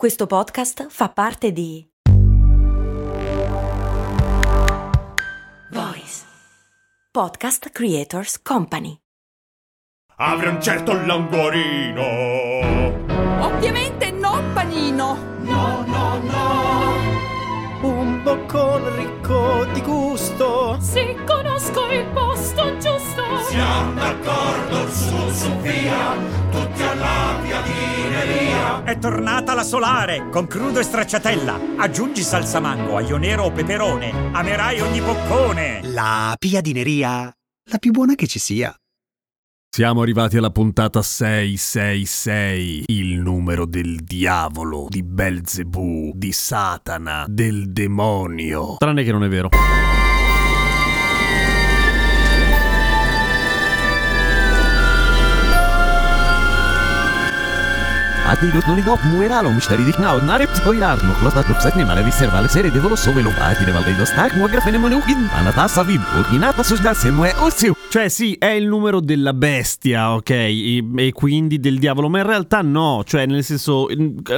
Questo podcast fa parte di Voice Podcast Creators Company. Apre un certo languorino. Ovviamente non panino. No, no, no. Un boccone ricco di gusto. Se conosco il posto giusto. Siamo d'accordo, su, su, via. Tutti alla piadineria. È tornata la solare con crudo e stracciatella. Aggiungi salsa mango, aglio nero o peperone. Amerai ogni boccone. La piadineria, la più buona che ci sia. Siamo arrivati alla puntata 666, il numero del diavolo, di Belzebù, di Satana, del demonio. Tranne che non è vero. Adiós, no ligó, muera, müşteri dikna, narip koyar, nuklat nuksak ne malevi servale sere devolo sove lo pati de valde dostak, muagrafene monugin, anata savib, urginata susda semue osiu. Cioè sì, è il numero della bestia, ok? E, e quindi del diavolo, ma in realtà no, cioè nel senso,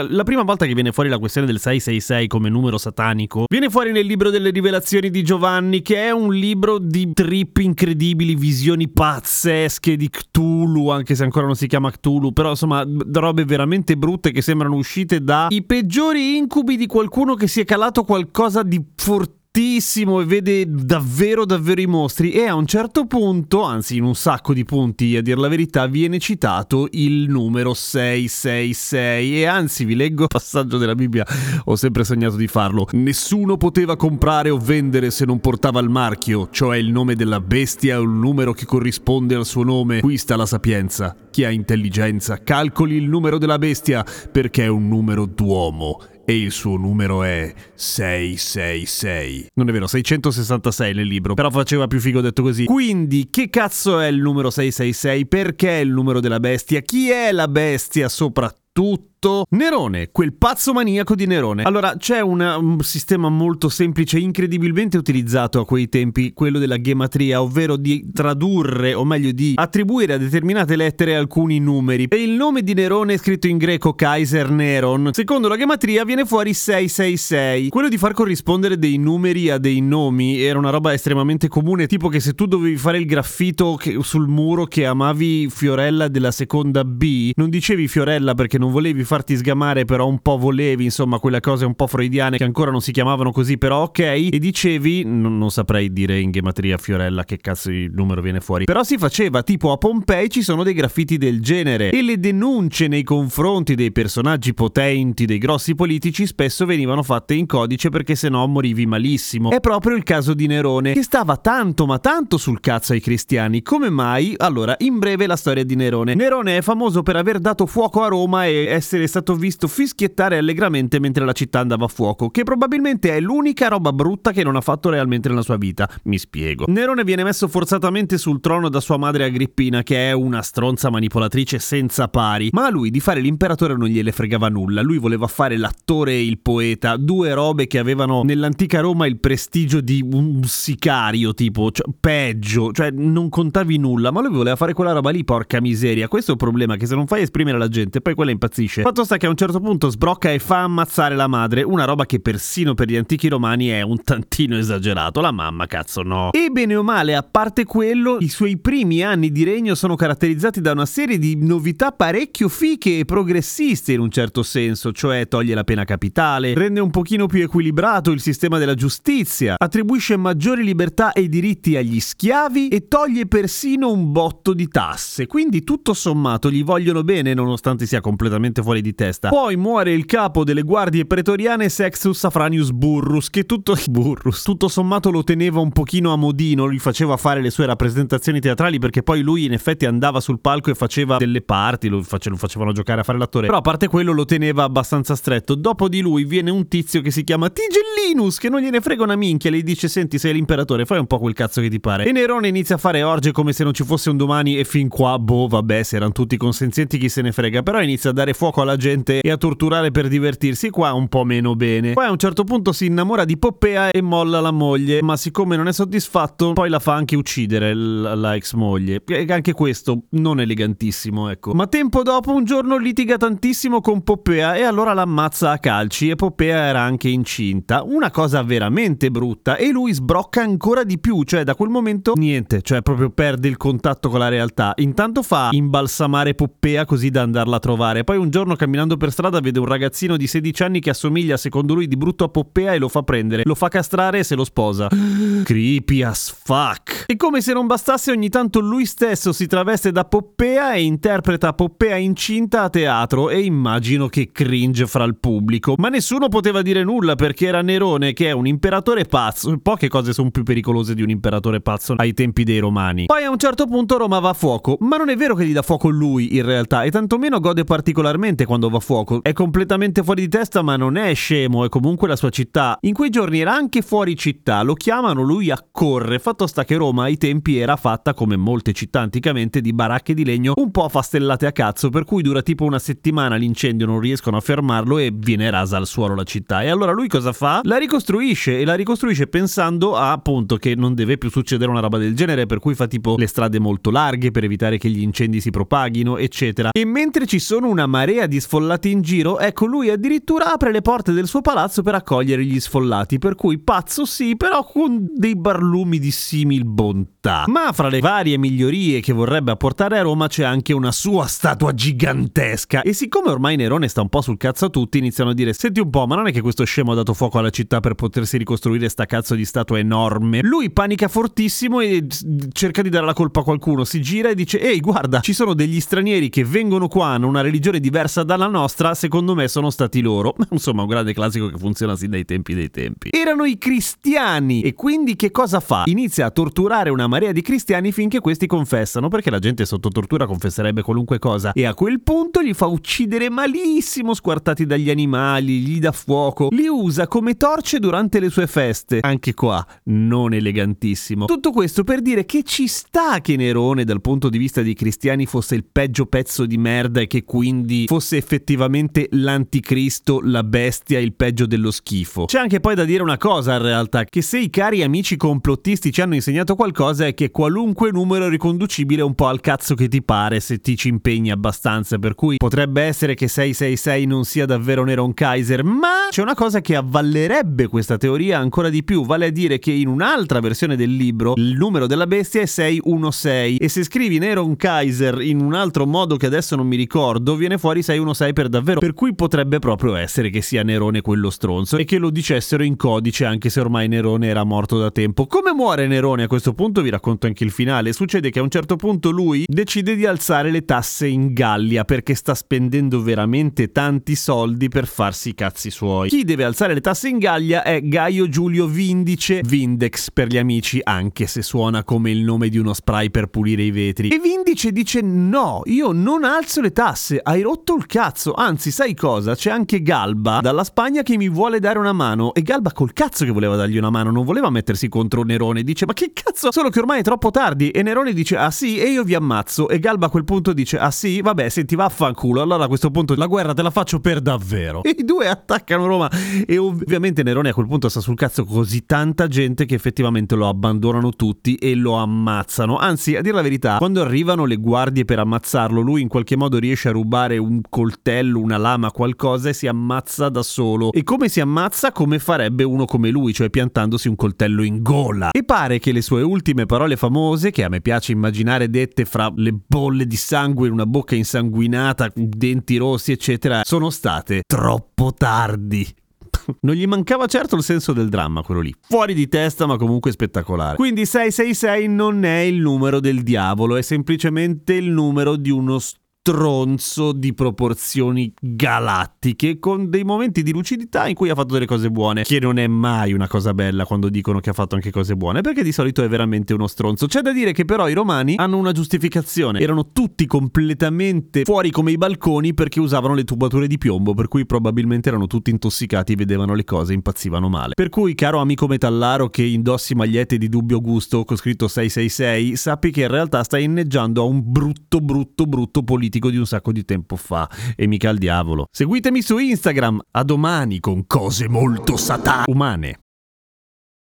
la prima volta che viene fuori la questione del 666 come numero satanico, viene fuori nel libro delle rivelazioni di Giovanni, che è un libro di trip incredibili, visioni pazzesche di Cthulhu, anche se ancora non si chiama Cthulhu, però insomma, robe veramente brutte che sembrano uscite da i peggiori incubi di qualcuno che si è calato qualcosa di fortissimo e vede davvero davvero i mostri e a un certo punto, anzi in un sacco di punti a dir la verità, viene citato il numero 666 e anzi vi leggo passaggio della Bibbia, ho sempre sognato di farlo. Nessuno poteva comprare o vendere se non portava il marchio, cioè il nome della bestia o il numero che corrisponde al suo nome. Qui sta la sapienza. Chi ha intelligenza calcoli il numero della bestia perché è un numero d'uomo e il suo numero è 666. Non è vero, 666 nel libro, però faceva più figo detto così. Quindi, che cazzo è il numero 666? Perché è il numero della bestia? Chi è la bestia soprattutto? Nerone, quel pazzo maniaco di Nerone. Allora, c'è una, un sistema molto semplice, incredibilmente utilizzato a quei tempi, quello della gematria, ovvero di tradurre, o meglio di attribuire a determinate lettere alcuni numeri. E il nome di Nerone scritto in greco Kaiser Neron, secondo la gematria viene fuori 666. Quello di far corrispondere dei numeri a dei nomi era una roba estremamente comune, tipo che se tu dovevi fare il graffito che, sul muro che amavi Fiorella della seconda B, non dicevi Fiorella perché non volevi farti sgamare, però un po' volevi, insomma, quelle cose un po' freudiane che ancora non si chiamavano così, però ok, e dicevi, non, non saprei dire in gematria Fiorella che cazzo il numero viene fuori, però si faceva, tipo a Pompei ci sono dei graffiti del genere e le denunce nei confronti dei personaggi potenti, dei grossi politici, spesso venivano fatte in codice perché sennò morivi malissimo. È proprio il caso di Nerone, che stava tanto ma tanto sul cazzo ai cristiani. Come mai? Allora, in breve la storia di Nerone. Nerone è famoso per aver dato fuoco a Roma e essere è stato visto fischiettare allegramente mentre la città andava a fuoco, che probabilmente è l'unica roba brutta che non ha fatto realmente nella sua vita. Mi spiego. Nerone viene messo forzatamente sul trono da sua madre Agrippina, che è una stronza manipolatrice senza pari, ma a lui di fare l'imperatore non gliele fregava nulla. Lui voleva fare l'attore e il poeta, due robe che avevano nell'antica Roma il prestigio di un sicario, tipo, cioè, peggio, cioè non contavi nulla, ma lui voleva fare quella roba lì, porca miseria. Questo è il problema, che se non fai esprimere la gente, poi quella impazzisce. Fatto sta che a un certo punto sbrocca e fa ammazzare la madre, una roba che persino per gli antichi romani è un tantino esagerato. La mamma, cazzo, no. E bene o male, a parte quello, i suoi primi anni di regno sono caratterizzati da una serie di novità parecchio fiche e progressiste in un certo senso, cioè toglie la pena capitale, rende un pochino più equilibrato il sistema della giustizia, attribuisce maggiori libertà e diritti agli schiavi e toglie persino un botto di tasse. Quindi tutto sommato gli vogliono bene nonostante sia completamente fuori di testa. Poi muore il capo delle guardie pretoriane Sextus Safranius Burrus, che tutto Burrus, tutto sommato lo teneva un pochino a modino, gli faceva fare le sue rappresentazioni teatrali perché poi lui in effetti andava sul palco e faceva delle parti, lo, face, lo facevano giocare a fare l'attore. Però a parte quello lo teneva abbastanza stretto. Dopo di lui viene un tizio che si chiama Tigellino Linus che non gliene frega una minchia, le dice senti sei l'imperatore, fai un po' quel cazzo che ti pare. E Nerone inizia a fare orge come se non ci fosse un domani e fin qua, boh, vabbè, se erano tutti consenzienti chi se ne frega, però inizia a dare fuoco alla gente e a torturare per divertirsi, qua un po' meno bene. Poi a un certo punto si innamora di Poppea e molla la moglie, ma siccome non è soddisfatto, poi la fa anche uccidere la, la ex moglie. E anche questo non elegantissimo, ecco. Ma tempo dopo un giorno litiga tantissimo con Poppea e allora l'ammazza a calci e Poppea era anche incinta. Una cosa veramente brutta e lui sbrocca ancora di più, cioè da quel momento niente, cioè proprio perde il contatto con la realtà. Intanto fa imbalsamare Poppea così da andarla a trovare. Poi un giorno camminando per strada vede un ragazzino di 16 anni che assomiglia secondo lui di brutto a Poppea e lo fa prendere, lo fa castrare e se lo sposa. Creepy as fuck. E come se non bastasse ogni tanto lui stesso si traveste da Poppea e interpreta Poppea incinta a teatro e immagino che cringe fra il pubblico. Ma nessuno poteva dire nulla perché era Nerone che è un imperatore pazzo. Poche cose sono più pericolose di un imperatore pazzo ai tempi dei romani. Poi a un certo punto Roma va a fuoco, ma non è vero che gli dà fuoco lui in realtà e tantomeno gode particolarmente quando va a fuoco. È completamente fuori di testa ma non è scemo, è comunque la sua città. In quei giorni era anche fuori città, lo chiamano, lui accorre. Fatto sta che Roma ai tempi era fatta come molte città anticamente di baracche di legno un po' affastellate a cazzo, per cui dura tipo una settimana l'incendio, non riescono a fermarlo e viene rasa al suolo la città. E allora lui cosa fa? La ricostruisce e la ricostruisce pensando a, appunto che non deve più succedere una roba del genere, per cui fa tipo le strade molto larghe per evitare che gli incendi si propaghino, eccetera. E mentre ci sono una marea di sfollati in giro, ecco lui addirittura apre le porte del suo palazzo per accogliere gli sfollati, per cui pazzo sì, però con dei barlumi di simil bontà. Ma fra le varie migliorie che vorrebbe apportare a Roma c'è anche una sua statua gigantesca. E siccome ormai Nerone sta un po' sul cazzo a tutti, iniziano a dire: Senti un po', ma non è che questo scemo ha dato fuoco alla città per potersi ricostruire sta cazzo di statua enorme? Lui panica fortissimo e cerca di dare la colpa a qualcuno. Si gira e dice: Ehi, guarda, ci sono degli stranieri che vengono qua, hanno una religione diversa dalla nostra. Secondo me sono stati loro. Insomma, un grande classico che funziona sin dai tempi dei tempi. Erano i cristiani. E quindi che cosa fa? Inizia a torturare una marea di cristiani finché questi confessano, perché la gente sotto tortura confesserebbe qualunque cosa. E a quel punto gli fa uccidere malissimo, squartati dagli animali, gli dà fuoco, li usa come torce durante le sue feste. Anche qua, non elegantissimo. Tutto questo per dire che ci sta che Nerone, dal punto di vista dei cristiani, fosse il peggio pezzo di merda e che quindi fosse effettivamente l'anticristo, la bestia, il peggio dello schifo. C'è anche poi da dire una cosa in realtà, che se i cari amici complottisti ci hanno insegnato qualcosa è che qualunque numero è riconducibile un po' al cazzo che ti pare se ti ci impegni abbastanza, per cui potrebbe essere che 666 non sia davvero Neron Kaiser, ma c'è una cosa che avvallerebbe questa teoria ancora di più, vale a dire che in un'altra versione del libro il numero della bestia è 616 e se scrivi Neron Kaiser in un altro modo che adesso non mi ricordo viene fuori 616 per davvero, per cui potrebbe proprio essere che sia Nerone quello stronzo e che lo dicessero in codice anche se ormai Nerone era morto da tempo. Come muore Nerone a questo punto vi racconto anche il finale, succede che a un certo punto lui decide di alzare le tasse in Gallia perché sta spendendo veramente tanti soldi per farsi i cazzi suoi. Chi deve alzare le tasse in Gallia è Gaio Giulio Vindice, Vindex per gli amici, anche se suona come il nome di uno spray per pulire i vetri. E Vindice dice no, io non alzo le tasse, hai rotto il cazzo, anzi sai cosa? C'è anche Galba dalla Spagna che mi vuole dare una mano. E Galba col cazzo che voleva dargli una mano, non voleva mettersi contro Nerone, dice ma che cazzo, solo che ormai è troppo tardi. E Nerone dice ah sì e io vi ammazzo. E Galba a quel punto dice ah sì? Vabbè senti vaffanculo. Allora a questo punto la guerra te la faccio per davvero. E i due attaccano Roma. E ovviamente Nerone a quel punto sta sul cazzo così tanta gente che effettivamente lo abbandonano tutti e lo ammazzano. Anzi a dire la verità quando arrivano le guardie per ammazzarlo lui in qualche modo riesce a rubare un coltello una lama qualcosa e si ammazza da solo e come si ammazza come farebbe uno come lui cioè piantandosi un coltello in gola e pare che le sue ultime parole famose che a me piace immaginare dette fra le bolle di sangue in una bocca insanguinata, denti rossi, eccetera, sono state troppo tardi. Non gli mancava certo il senso del dramma, quello lì. Fuori di testa, ma comunque spettacolare. Quindi 666 non è il numero del diavolo, è semplicemente il numero di uno stronzo di proporzioni galattiche con dei momenti di lucidità in cui ha fatto delle cose buone, che non è mai una cosa bella quando dicono che ha fatto anche cose buone, perché di solito è veramente uno stronzo. C'è da dire che però i romani hanno una giustificazione, erano tutti completamente fuori come i balconi perché usavano le tubature di piombo, per cui probabilmente erano tutti intossicati, vedevano le cose impazzivano male. Per cui, caro amico metallaro che indossi magliette di dubbio gusto con scritto 666, sappi che in realtà stai inneggiando a un brutto, brutto, brutto politico di un sacco di tempo fa e mica al diavolo. Seguitemi su Instagram, a domani con cose molto satà umane.